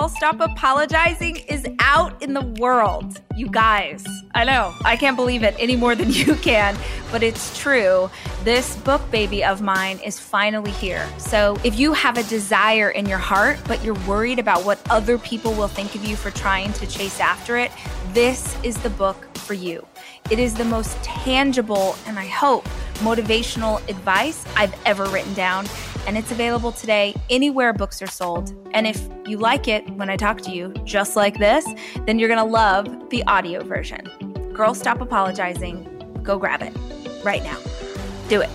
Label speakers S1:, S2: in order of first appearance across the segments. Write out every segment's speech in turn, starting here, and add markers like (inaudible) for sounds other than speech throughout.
S1: Girl Stop Apologizing is out in the world. You guys, I know, I can't believe it any more than (laughs) you can, but it's true. This book baby of mine is finally here. So if you have a desire in your heart, but you're worried about what other people will think of you for trying to chase after it, this is the book for you. It is the most tangible and I hope motivational advice I've ever written down and it's available today anywhere books are sold. And if you like it when I talk to you just like this, then you're going to love the audio version. Girl, stop apologizing. Go grab it right now. Do it.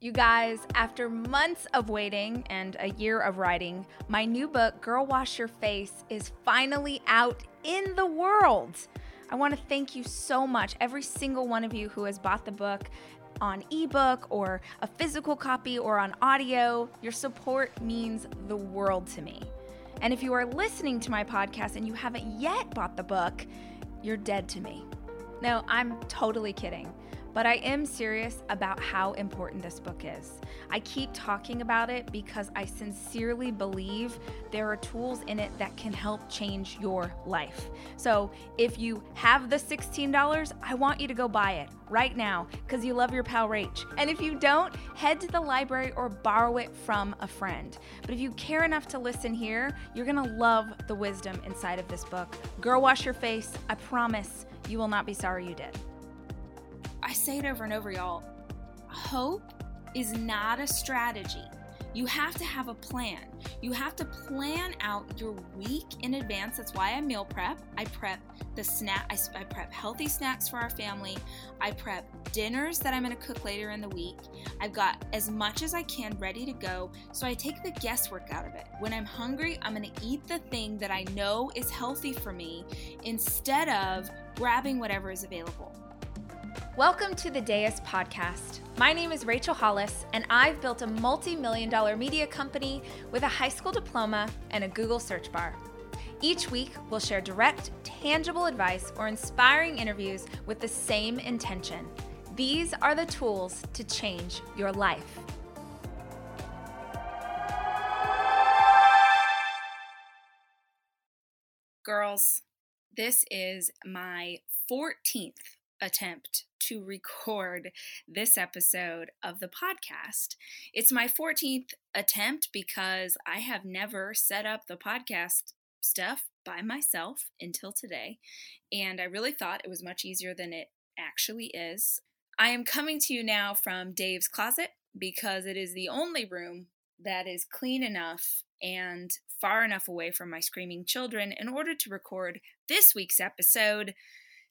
S1: You guys, after months of waiting and a year of writing, my new book, Girl Wash Your Face, is finally out in the world. I want to thank you so much, every single one of you who has bought the book on ebook or a physical copy or on audio. Your support means the world to me. And if you are listening to my podcast and you haven't yet bought the book, you're dead to me. No, I'm totally kidding. But I am serious about how important this book is. I keep talking about it because I sincerely believe there are tools in it that can help change your life. So if you have the $16, I want you to go buy it right now because you love your pal Rach. And if you don't, head to the library or borrow it from a friend. But if you care enough to listen here, you're gonna love the wisdom inside of this book. Girl, wash your face. I promise you will not be sorry you did. I say it over and over, y'all. Hope is not a strategy. You have to have a plan. You have to plan out your week in advance. That's why I meal prep. I prep the snack. I, I prep healthy snacks for our family. I prep dinners that I'm going to cook later in the week. I've got as much as I can ready to go. So I take the guesswork out of it. When I'm hungry, I'm going to eat the thing that I know is healthy for me instead of grabbing whatever is available. Welcome to the Deus podcast. My name is Rachel Hollis, and I've built a multi million dollar media company with a high school diploma and a Google search bar. Each week, we'll share direct, tangible advice or inspiring interviews with the same intention. These are the tools to change your life. Girls, this is my 14th attempt to record this episode of the podcast. It's my 14th attempt because I have never set up the podcast stuff by myself until today, and I really thought it was much easier than it actually is. I am coming to you now from Dave's closet because it is the only room that is clean enough and far enough away from my screaming children in order to record this week's episode.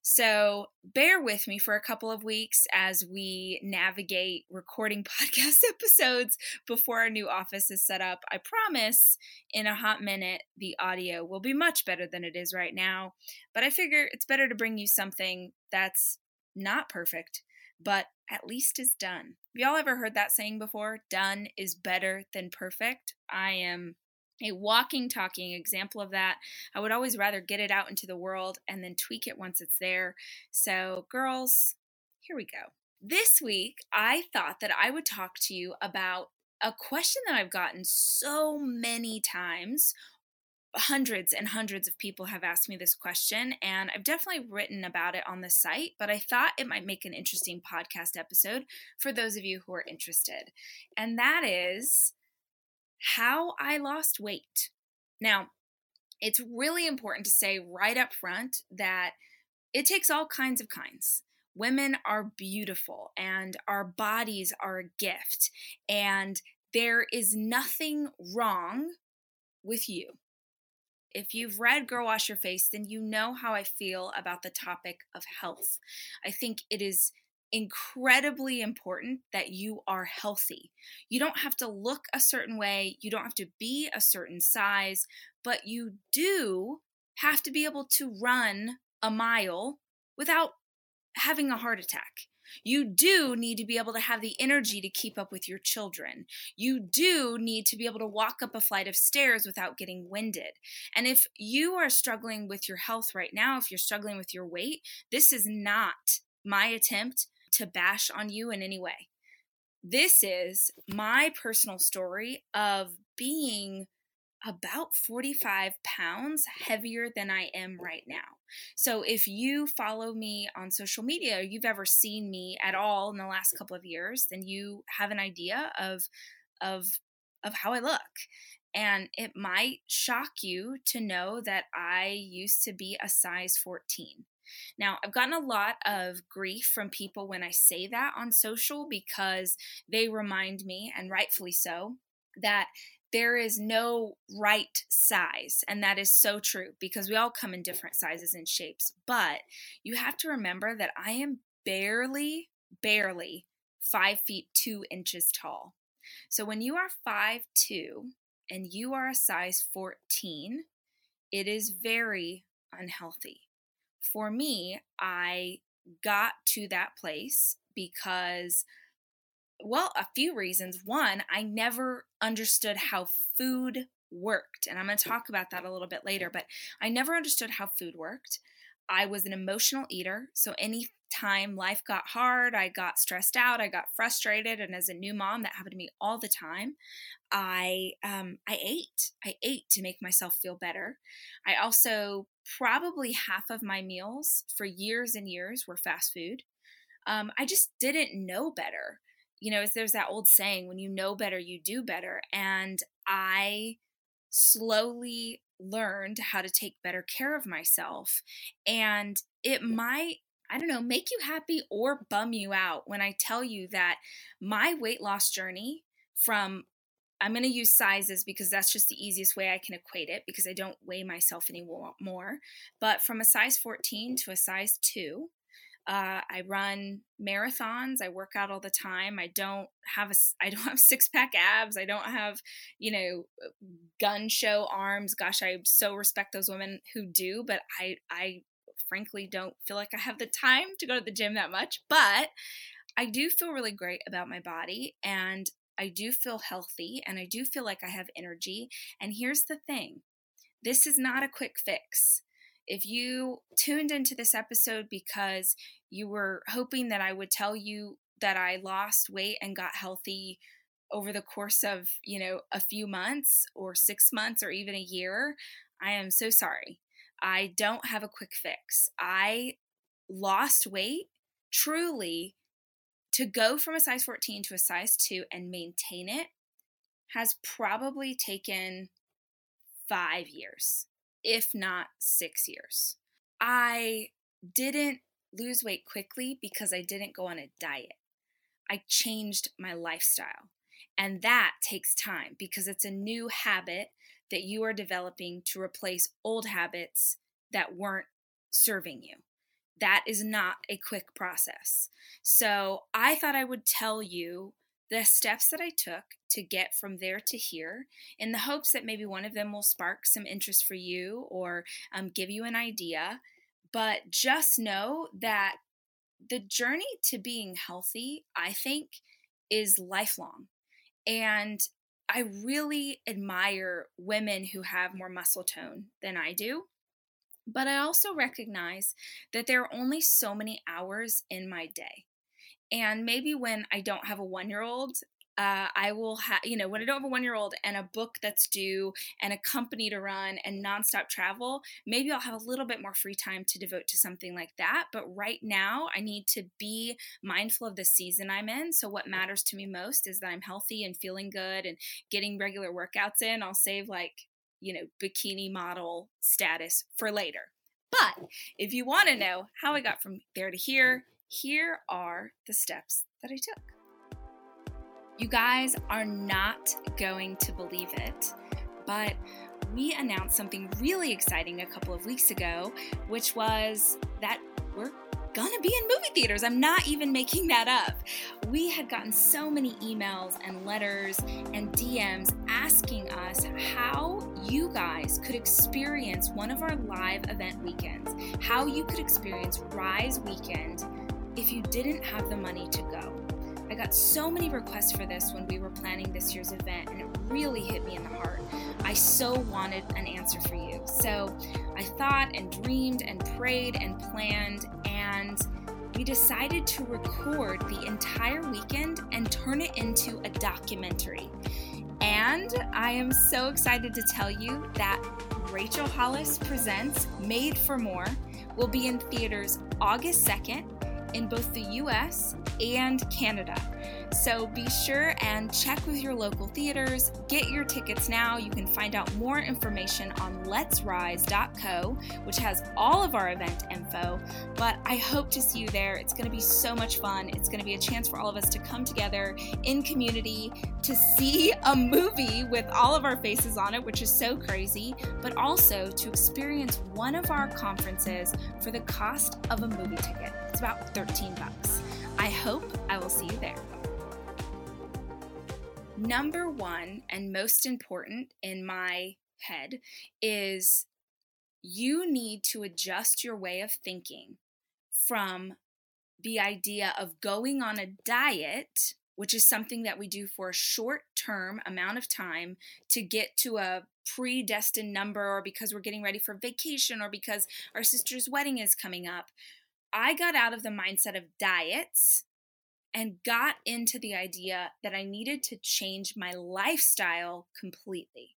S1: So bear with me for a couple of weeks as we navigate recording (laughs) podcast episodes before our new office is set up. I promise in a hot minute the audio will be much better than it is right now. But I figure it's better to bring you something that's not perfect, but at least is done. Have y'all ever heard that saying before? Done is better than perfect. I am a walking, talking example of that. I would always rather get it out into the world and then tweak it once it's there. So, girls, here we go. This week, I thought that I would talk to you about a question that I've gotten so many times. Hundreds and hundreds of people have asked me this question, and I've definitely written about it on the site, but I thought it might make an interesting podcast episode for those of you who are interested. And that is how I lost weight. Now, it's really important to say right up front that it takes all kinds of kinds. Women are beautiful and our bodies are a gift, and there is nothing wrong with you. If you've read Girl Wash Your Face, then you know how I feel about the topic of health. I think it is incredibly important that you are healthy. You don't have to look a certain way, you don't have to be a certain size, but you do have to be able to run a mile without having a heart attack. You do need to be able to have the energy to keep up with your children. You do need to be able to walk up a flight of stairs without getting winded. And if you are struggling with your health right now, if you're struggling with your weight, this is not my attempt to bash on you in any way. this is my personal story of being about 45 pounds heavier than I am right now. So if you follow me on social media you've ever seen me at all in the last couple of years, then you have an idea of of of how I look. And it might shock you to know that I used to be a size 14. Now, I've gotten a lot of grief from people when I say that on social because they remind me, and rightfully so, that there is no right size. And that is so true because we all come in different sizes and shapes. But you have to remember that I am barely, barely five feet two inches tall. So when you are five two and you are a size 14, it is very unhealthy. For me, I got to that place because well, a few reasons. One, I never understood how food worked. And I'm going to talk about that a little bit later, but I never understood how food worked. I was an emotional eater. So any time life got hard, I got stressed out, I got frustrated, and as a new mom, that happened to me all the time. I um, I ate. I ate to make myself feel better. I also probably half of my meals for years and years were fast food. Um, I just didn't know better you know, there's that old saying, when you know better, you do better. And I slowly learned how to take better care of myself. And it might, I don't know, make you happy or bum you out when I tell you that my weight loss journey from I'm going to use sizes because that's just the easiest way I can equate it because I don't weigh myself anymore. But from a size 14 to a size 2, uh, I run marathons. I work out all the time. I don't have a (laughs) I don't have six pack abs. I don't have you know gun show arms. Gosh, I so respect those women who do, but I I frankly don't feel like I have the time to go to the gym that much. But I do feel really great about my body, and I do feel healthy, and I do feel like I have energy. And here's the thing: this is not a quick fix. If you tuned into this episode because you were hoping that I would tell you that I lost weight and got healthy over the course of, you know, a few months or 6 months or even a year, I am so sorry. I don't have a quick fix. I lost weight truly to go from a size 14 to a size 2 and maintain it has probably taken 5 years if not six years. I didn't lose weight quickly because I didn't go on a diet. I changed my lifestyle. And that takes time because it's a new habit that you are developing to replace old habits that weren't serving you. That is not a quick process. So I thought I would tell you the steps that I took to get from there to here in the hopes that maybe one of them will spark some interest for you or um, give you an idea. But just know that the journey to being healthy, I think, is lifelong. And I really admire women who have more muscle tone than I do. But I also recognize that there are only so many hours in my day. And maybe when I don't have a one year old, uh, I will have, you know, when I don't have a one year old and a book that's due and a company to run and nonstop travel, maybe I'll have a little bit more free time to devote to something like that. But right now, I need to be mindful of the season I'm in. So, what matters to me most is that I'm healthy and feeling good and getting regular workouts in. I'll save like, you know, bikini model status for later. But if you want to know how I got from there to here, here are the steps that I took. You guys are not going to believe it, but we announced something really exciting a couple of weeks ago, which was that we're gonna be in movie theaters. I'm not even making that up. We had gotten so many emails and letters and DMs asking us how you guys could experience one of our live event weekends, how you could experience Rise Weekend if you didn't have the money to go. I got so many requests for this when we were planning this year's event, and it really hit me in the heart. I so wanted an answer for you. So I thought and dreamed and prayed and planned, and we decided to record the entire weekend and turn it into a documentary. And I am so excited to tell you that Rachel Hollis Presents Made for More will be in theaters August 2nd in both the US and Canada. So be sure and check with your local theaters. Get your tickets now. You can find out more information on letsrise.co, which has all of our event info. But I hope to see you there. It's going to be so much fun. It's going to be a chance for all of us to come together in community to see a movie with all of our faces on it, which is so crazy, but also to experience one of our conferences for the cost of a movie ticket. It's about 13 bucks. I hope I will see you there. Number one, and most important in my head, is you need to adjust your way of thinking from the idea of going on a diet, which is something that we do for a short term amount of time to get to a predestined number, or because we're getting ready for vacation, or because our sister's wedding is coming up. I got out of the mindset of diets and got into the idea that I needed to change my lifestyle completely.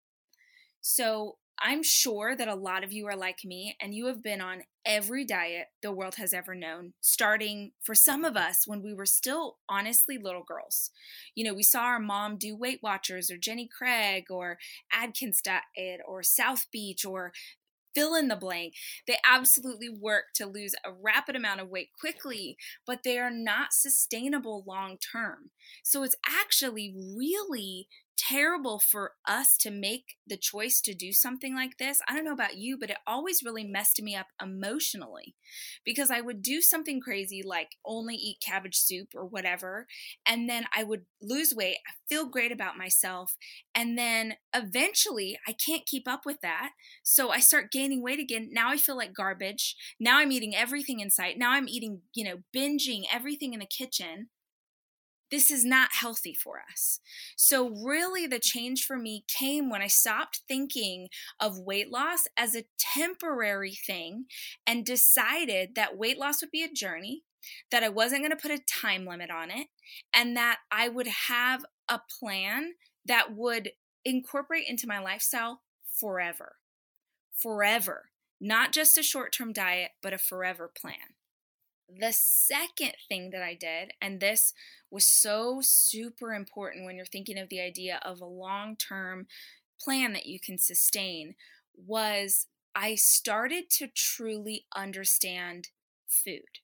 S1: So I'm sure that a lot of you are like me and you have been on every diet the world has ever known, starting for some of us when we were still honestly little girls. You know, we saw our mom do Weight Watchers or Jenny Craig or Atkins diet or South Beach or fill in the blank. They absolutely work to lose a rapid amount of weight quickly, but they are not sustainable long term. So it's actually really terrible for us to make the choice to do something like this. I don't know about you, but it always really messed me up emotionally because I would do something crazy like only eat cabbage soup or whatever, and then I would lose weight, I feel great about myself, and then eventually I can't keep up with that. So I start gaining weight again. Now I feel like garbage. Now I'm eating everything in sight. Now I'm eating, you know, binging everything in the kitchen this is not healthy for us. So, really, the change for me came when I stopped thinking of weight loss as a temporary thing and decided that weight loss would be a journey, that I wasn't going to put a time limit on it, and that I would have a plan that would incorporate into my lifestyle forever. Forever. Not just a short term diet, but a forever plan. The second thing that I did, and this was so super important when you're thinking of the idea of a long term plan that you can sustain, was I started to truly understand food.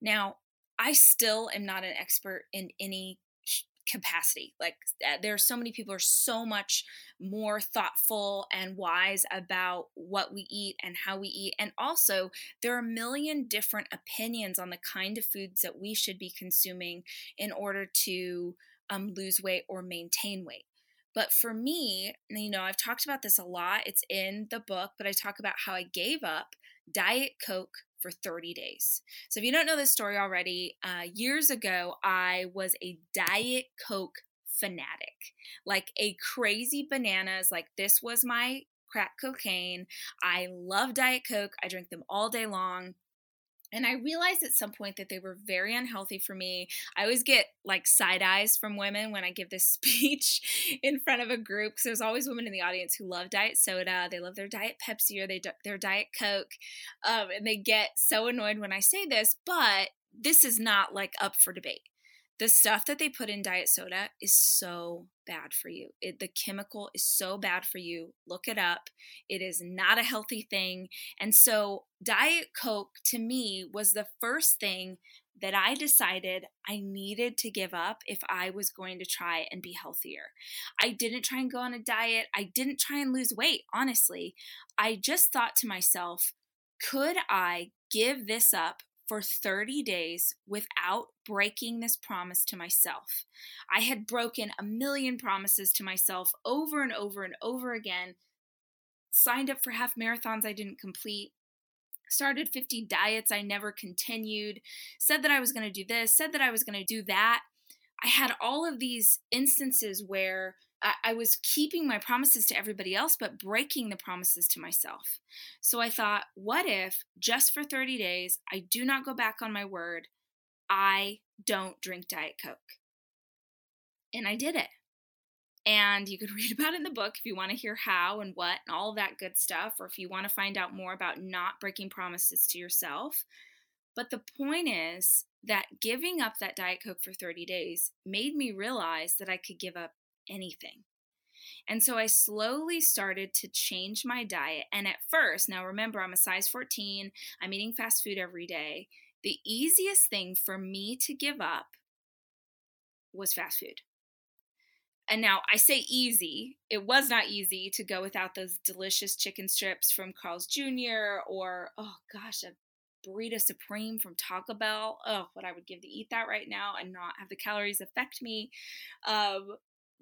S1: Now, I still am not an expert in any capacity. Like uh, there are so many people are so much more thoughtful and wise about what we eat and how we eat. And also, there are a million different opinions on the kind of foods that we should be consuming in order to um, lose weight or maintain weight. But for me, you know, I've talked about this a lot. It's in the book, but I talk about how I gave up Diet Coke for 30 days. So, if you don't know this story already, uh, years ago, I was a Diet Coke fanatic, like a crazy bananas. Like, this was my crack cocaine. I love Diet Coke, I drink them all day long. And I realized at some point that they were very unhealthy for me. I always get like side eyes from women when I give this (laughs) speech in front of a group because there's always women in the audience who love diet soda, they love their diet Pepsi or they their diet Coke, um, and they get so annoyed when I say this. But this is not like up for debate the stuff that they put in diet soda is so bad for you. It, the chemical is so bad for you. Look it up. It is not a healthy thing. And so, Diet Coke to me was the first thing that I decided I needed to give up if I was going to try and be healthier. I didn't try and go on a diet. I didn't try and lose weight, honestly. I just thought to myself, could I give this up for 30 days without breaking this promise to myself. I had broken a million promises to myself over and over and over again, signed up for half marathons I didn't complete, started 50 diets I never continued, said that I was going to do this, said that I was going to do that. I had all of these instances where I, was keeping my promises to everybody else, but breaking the promises to myself. So I thought, what if just for 30 days, I do not go back on my word? I don't drink Diet Coke. And I did it. And you can (laughs) read about it in the book if you want to hear how and what and all that good stuff, or if you want to find out more about not breaking promises to yourself. But the point is that giving up that Diet Coke for 30 days made me realize that I could give up anything. And so I slowly started to change my diet. And at first, now remember, I'm a size 14, I'm eating fast food every day. The easiest thing for me to give up was fast food. And now I say easy. It was not easy to go without those delicious chicken strips from Carl's Jr. or, oh gosh, a burrito supreme from Taco Bell. Oh, what I would give to eat that right now and not have the calories affect me. Um,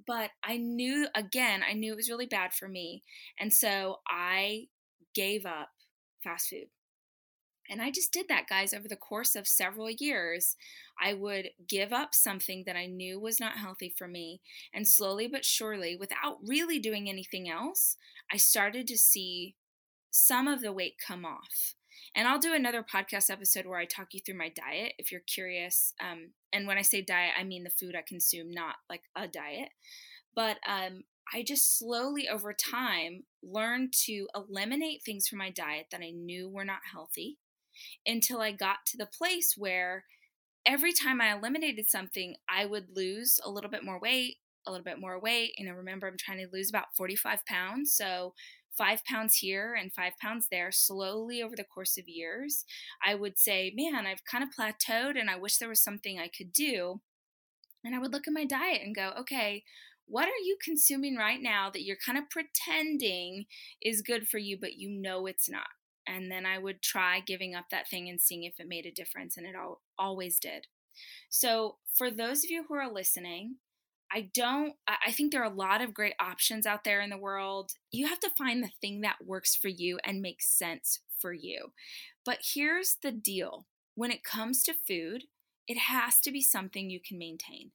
S1: but I knew, again, I knew it was really bad for me. And so I gave up fast food. And I just did that, guys, over the course of several years. I would give up something that I knew was not healthy for me. And slowly but surely, without really doing anything else, I started to see some of the weight come off. And I'll do another podcast episode where I talk you through my diet if you're curious. Um, and when I say diet, I mean the food I consume, not like a diet. But um, I just slowly over time learned to eliminate things from my diet that I knew were not healthy until I got to the place where every time I eliminated something, I would lose a little bit more weight, a little bit more weight. And I remember I'm trying to lose about 45 pounds. So five pounds here and five pounds there slowly over the course of years, I would say, man, I've kind of plateaued and I wish there was something I could do. And I would look at my diet and go, okay, what are you consuming right now that you're kind of pretending is good for you, but you know it's not? And then I would try giving up that thing and seeing if it made a difference, and it all, always did. So, for those of you who are listening, I don't, I think there are a lot of great options out there in the world. You have to find the thing that works for you and makes sense for you. But here's the deal when it comes to food, it has to be something you can maintain.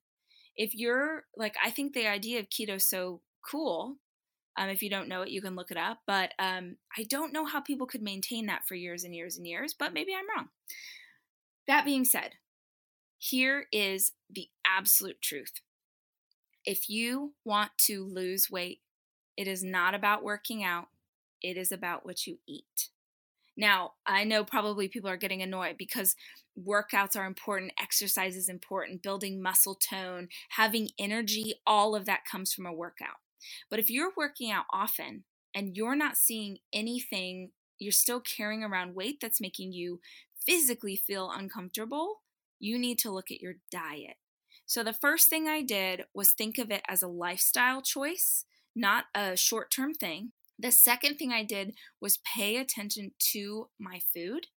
S1: If you're like, I think the idea of keto is so cool. Um, if you don't know it, you can look it up. But um, I don't know how people could maintain that for years and years and years, but maybe I'm wrong. That being said, here is the absolute truth if you want to lose weight, it is not about working out, it is about what you eat. Now, I know probably people are getting annoyed because workouts are important, exercise is important, building muscle tone, having energy, all of that comes from a workout. But if you're working out often and you're not seeing anything, you're still carrying around weight that's making you physically feel uncomfortable, you need to look at your diet. So the first thing I did was think of it as a lifestyle choice, not a short term thing. The second thing I did was pay attention to my food.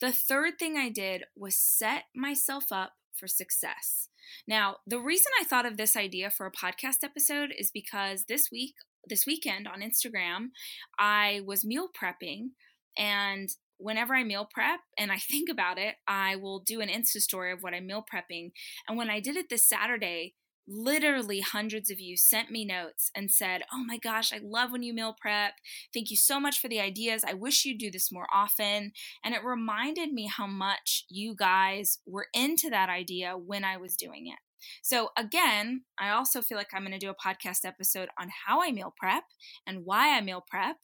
S1: The third thing I did was set myself up for success. Now, the reason I thought of this idea for a podcast episode is because this week, this weekend on Instagram, I was meal prepping and whenever I meal prep and I think about it, I will do an Insta story of what I'm meal prepping. And when I did it this Saturday, literally hundreds of you sent me notes and said, Oh my gosh, I love when you meal prep. Thank you so much for the ideas. I wish you'd do this more often. And it reminded me how much you guys were into that idea when I was doing it. So, again, I also feel like I'm going to do a podcast episode on how I meal prep and why I meal prep.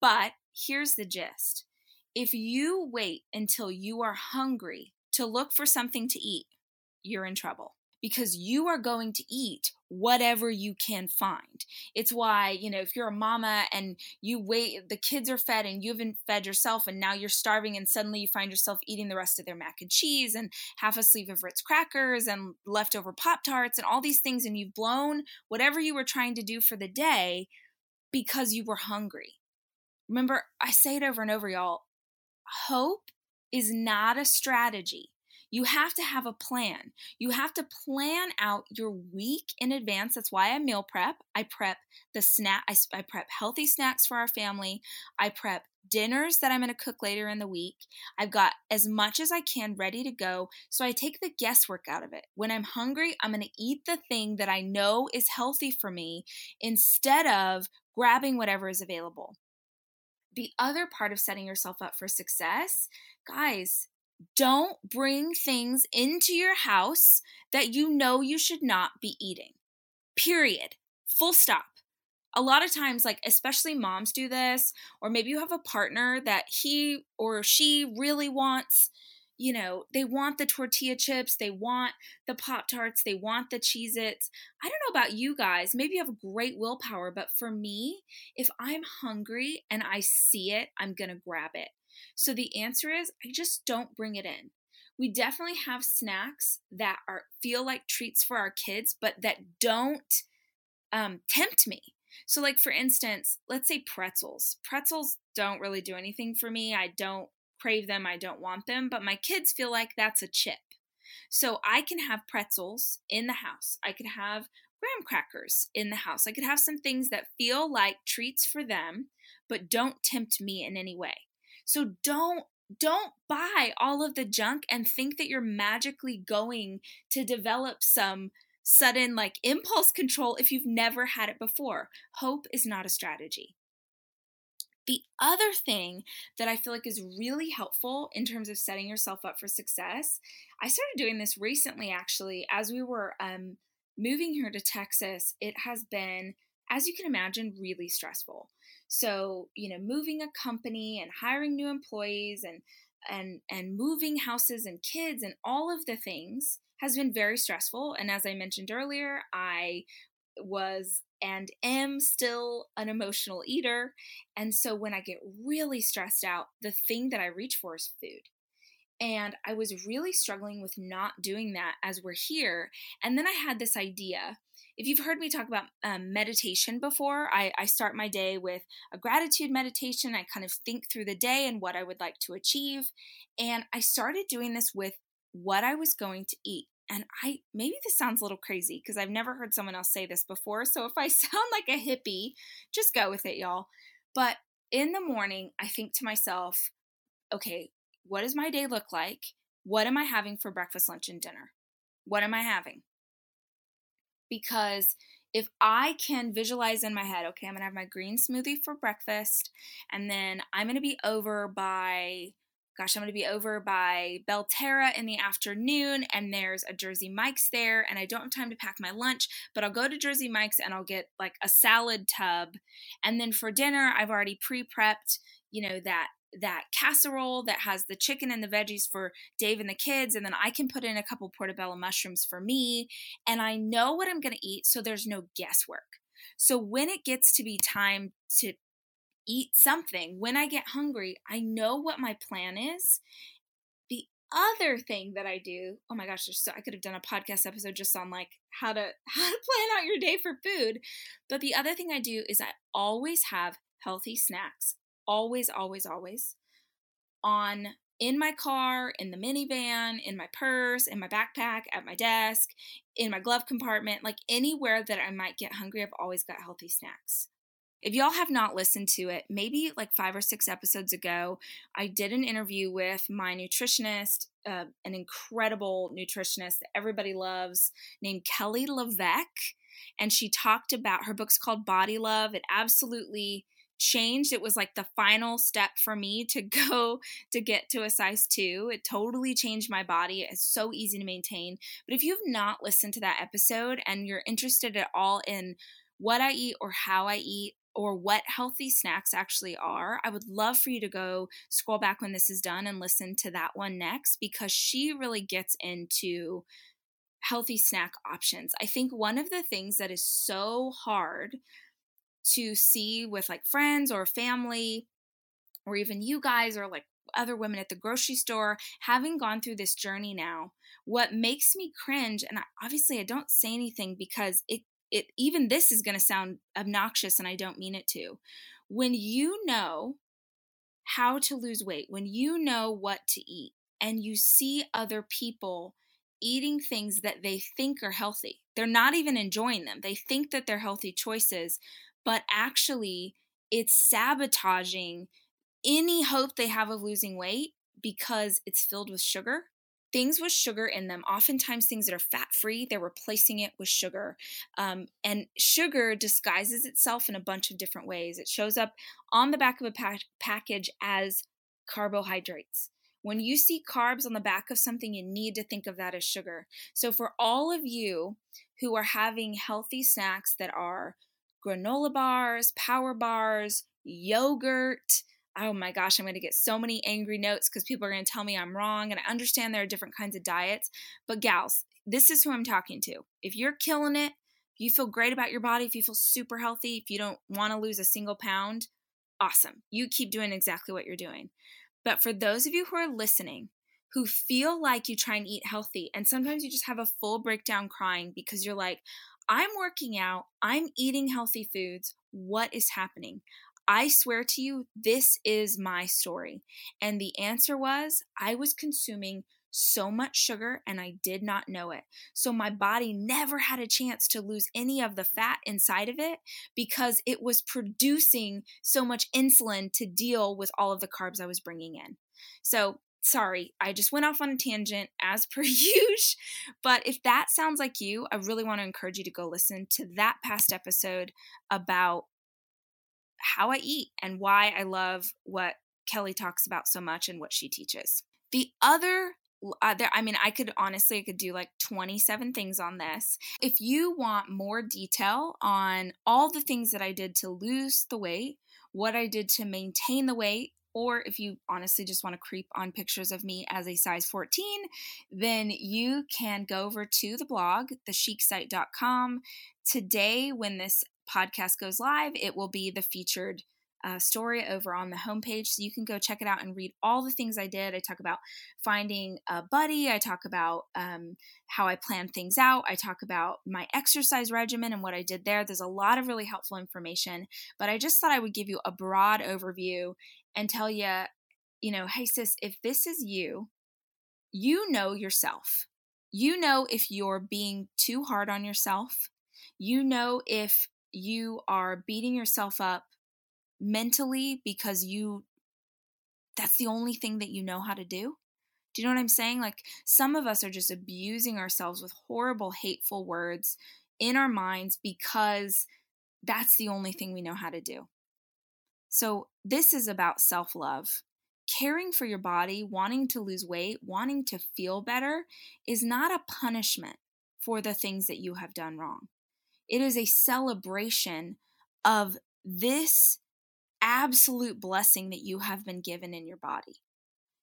S1: But here's the gist if you wait until you are hungry to look for something to eat, you're in trouble because you are going to eat whatever you can find. It's why, you know, if you're a mama and you wait, the kids are fed and you haven't fed yourself and now you're starving and suddenly you find yourself eating the rest of their mac and cheese and half a sleeve of Ritz crackers and leftover Pop Tarts and all these things and you've blown whatever you were trying to do for the day because you were hungry. Remember, I say it over and over, y'all hope is not a strategy. You have to have a plan. You have to plan out your week in advance. That's why I meal prep. I prep the snack, I, I prep healthy snacks for our family. I prep dinners that I'm going to cook later in the week. I've got as much as I can ready to go. So I take the guesswork out of it. When I'm hungry, I'm going to eat the thing that I know is healthy for me instead of grabbing whatever is available the other part of setting yourself up for success, guys, don't bring things into your house that you know you should not be eating. Period. Full stop. A lot of times, like, especially moms do this, or maybe you have a partner that he or she really wants you know, they want the tortilla chips, they want the Pop Tarts, they want the Cheez Its. I don't know about you guys, maybe you have great willpower, but for me, if I'm hungry and I see it, I'm gonna grab it. So the answer is I just don't bring it in. We definitely have snacks that are feel like treats for our kids, but that don't um, tempt me. So, like for instance, let's say pretzels. Pretzels don't really do anything for me. I don't crave them, I don't want them, but my kids feel like that's a chip. So I can have pretzels in the house. I could have graham crackers in the house. I could have some things that feel like treats for them, but don't tempt me in any way. So don't don't buy all of the junk and think that you're magically going to develop some sudden like impulse control if you've never had it before. Hope is not a strategy. The other thing that I feel like is really helpful in terms of setting yourself up for success, I started doing this recently actually as we were um, moving here to Texas. It has been, as you can imagine, really stressful. So, you know, moving a company and hiring new employees and and and moving houses and kids and all of the things has been very stressful and as i mentioned earlier i was and am still an emotional eater. And so when I get really stressed out, the thing that I reach for is food. And I was really struggling with not doing that as we're here. And then I had this idea. If you've heard me talk about um, meditation before, I, I start my day with a gratitude meditation. I kind of think through the day and what I would like to achieve. And I started doing this with what I was going to eat and I maybe this sounds a little crazy because I've never heard someone else say this before. So if I (laughs) sound like a hippie, just go with it, y'all. But in the morning, I think to myself, okay, what does my day look like? What am I having for breakfast, lunch, and dinner? What am I having? Because if I can visualize in my head, okay, I'm gonna have my green smoothie for breakfast, and then I'm gonna be over by gosh, I'm going to be over by Belterra in the afternoon, and there's a Jersey Mike's there, and I don't have time to pack my lunch, but I'll go to Jersey Mike's and I'll get like a salad tub. And then for dinner, I've already pre prepped, you know, that that casserole that has the chicken and the veggies for Dave and the kids, and then I can put in a couple portobello mushrooms for me, and I know what I'm going to eat, so there's no guesswork. So when it gets to be time to eat something. When I get hungry, I know what my plan is. The other thing that I do, oh my gosh, so I could have done a podcast episode just on like how to (laughs) how to plan out your day for food. But the other thing I do is I always have healthy snacks. Always, always, always on in my car, in the minivan, in my purse, in my backpack, at my desk, in my glove compartment, like anywhere that I might get hungry, I've always got healthy snacks. If y'all have not listened to it, maybe like five or six episodes ago, I did an interview with my nutritionist, uh, an incredible nutritionist that everybody loves, named Kelly LeVeque. And she talked about her book's called Body Love. It absolutely changed. It was like the final step for me to (laughs) go to get to a size two. It totally changed my body. It's so easy to maintain. But if you've not listened to that episode and you're interested at all in what I eat or how I eat, or what healthy snacks actually are, I would love for you to go scroll back when this is done and listen to that one next because she really gets into healthy snack options. I think one of the things that is so hard to see with like friends or family or even you guys or like other women at the grocery store having gone through this journey now what makes me cringe and obviously I don't say anything because it it even this is going to sound obnoxious and I don't mean it to. When you know how to lose weight, when you know what to eat and you see other people eating things that they think are healthy. They're not even enjoying them. They think that they're healthy choices, but actually it's sabotaging any hope they have of losing weight because it's filled with sugar things with sugar in them, oftentimes things that are fat free, they're replacing it with sugar. Um, and sugar disguises itself in a bunch of different ways. It shows up on the back of a pa- package as carbohydrates. When you see carbs on the back of something, you need to think of that as sugar. So, for all of you who are having healthy snacks that are granola bars, power bars, yogurt, oh my gosh, I'm going to get so many angry notes because people are going to tell me I'm wrong. And I understand there are different kinds of diets. But, gals, this is who I'm talking to. If you're killing it, you feel great about your body, if you feel super healthy, if you don't want to lose a single pound, awesome. You keep doing exactly what you're doing. But for those of you who are listening, who feel like you try and eat healthy, and sometimes you just have a full breakdown crying because you're like, I'm working out, I'm eating healthy foods. What is happening? I swear to you, this is my story. And the answer was I was consuming so much sugar and I did not know it. So my body never had a chance to lose any of the fat inside of it because it was producing so much insulin to deal with all of the carbs I was bringing in. So sorry, I just went off on a tangent as per (laughs) usual. But if that sounds like you, I really want to encourage you to go listen to that past episode about how I eat and why I love what Kelly talks about so much and what she teaches. The other uh, there, I mean, I could honestly, I could do like 27 things on this. If you want more detail on all the things that I did to lose the weight, what I did to maintain the weight, or if you honestly just want to creep on pictures of me as a size 14, then you can go over to the blog, thechicSite.com. Today, when this podcast goes live, it will be the featured uh, story over on the homepage. So you can go check it out and read all the things I did. I talk about finding a buddy, I talk about um, how I plan things out, I talk about my exercise regimen and what I did there. There's a lot of really helpful information, but I just thought I would give you a broad overview and tell you, you know, hey, sis, if this is you, you know yourself. You know if you're being too hard on yourself. You know if you are beating yourself up mentally because you that's the only thing that you know how to do. Do you know what I'm saying? Like some of us are just abusing ourselves with horrible, hateful words in our minds because that's the only thing we know how to do. So, this is about self love. Caring for your body, wanting to lose weight, wanting to feel better is not a punishment for the things that you have done wrong. It is a celebration of this absolute blessing that you have been given in your body.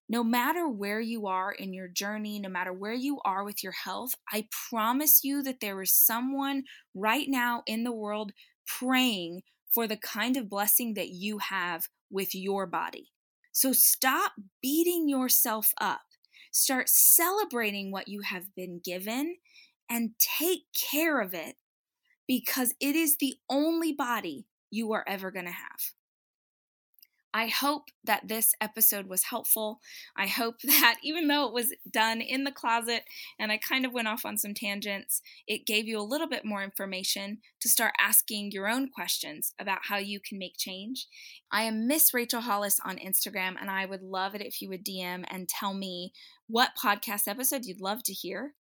S1: No matter where you are in your journey, no matter where you are with your health, I promise you that there is someone right now in the world praying for the kind of blessing that you have with your body. So stop beating yourself up. Start celebrating what you have been given and take care of it because it is the only body you are ever going to have. I hope that this episode was helpful. I hope (laughs) that even though it was done in the closet and I kind of went off on some tangents, it gave you a little bit more information to start asking your own questions about how you can make change. I am Miss Rachel Hollis on Instagram, and I would love it if you would DM and tell me what podcast episode you'd love to hear.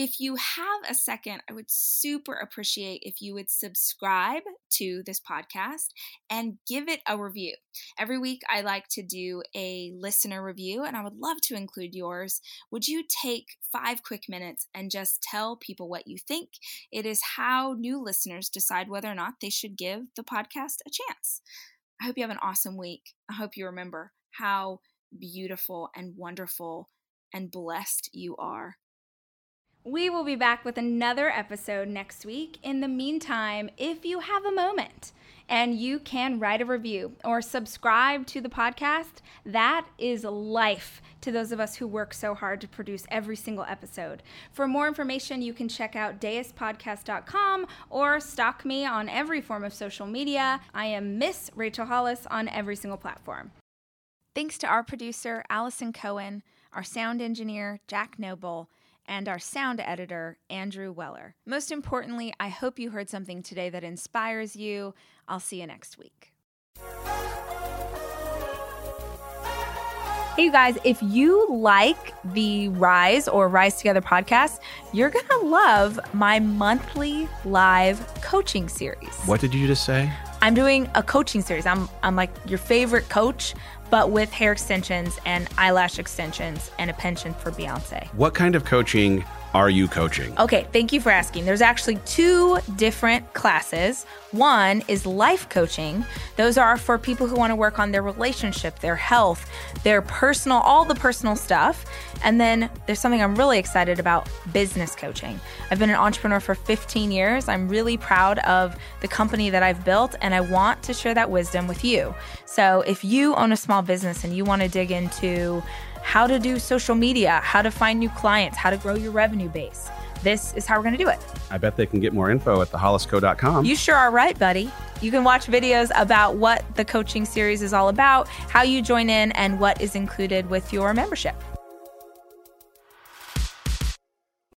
S1: If you have a second, I would super appreciate if you would subscribe to this podcast and give it a review. Every week, I like to do a listener review, and I would love to include yours. Would you take five quick minutes and just tell people what you think? It is how new listeners decide whether or not they should give the podcast a chance. I hope you have an awesome week. I hope you remember how beautiful and wonderful and blessed you are. We will be back with another episode next week. In the meantime, if you have a moment and you can write a review or subscribe to the podcast, that is life to those of us who work so hard to produce every single episode. For more information, you can check out deuspodcast.com or stalk me on every form of social media. I am Miss Rachel Hollis on every single platform. Thanks to our producer, Allison Cohen, our sound engineer, Jack Noble and our sound editor, Andrew Weller. Most importantly, I hope you heard something today that inspires you. I'll see you next week. Hey, you guys, if you like the Rise or Rise Together podcast, you're going to love my monthly live coaching series.
S2: What did you just say?
S1: I'm doing a coaching series. I'm, I'm like your favorite coach but with hair extensions and eyelash extensions and a pension for Beyonce.
S2: What kind of coaching are you coaching?
S1: Okay, thank you for asking. There's actually two different classes. One is life coaching. Those are for people who want to work on their relationship, their health, their personal, all the personal stuff. And then there's something I'm really excited about business coaching. I've been an entrepreneur for 15 years. I'm really proud of the company that I've built, and I want to share that wisdom with you. So if you own a small business and you want to dig into how to do social media, how to find new clients, how to grow your revenue base. This is how we're going to do it.
S2: I bet they can get more info at thehollisco.com.
S1: You sure are right, buddy. You can watch videos about what the coaching series is all about, how you join in, and what is included with your membership.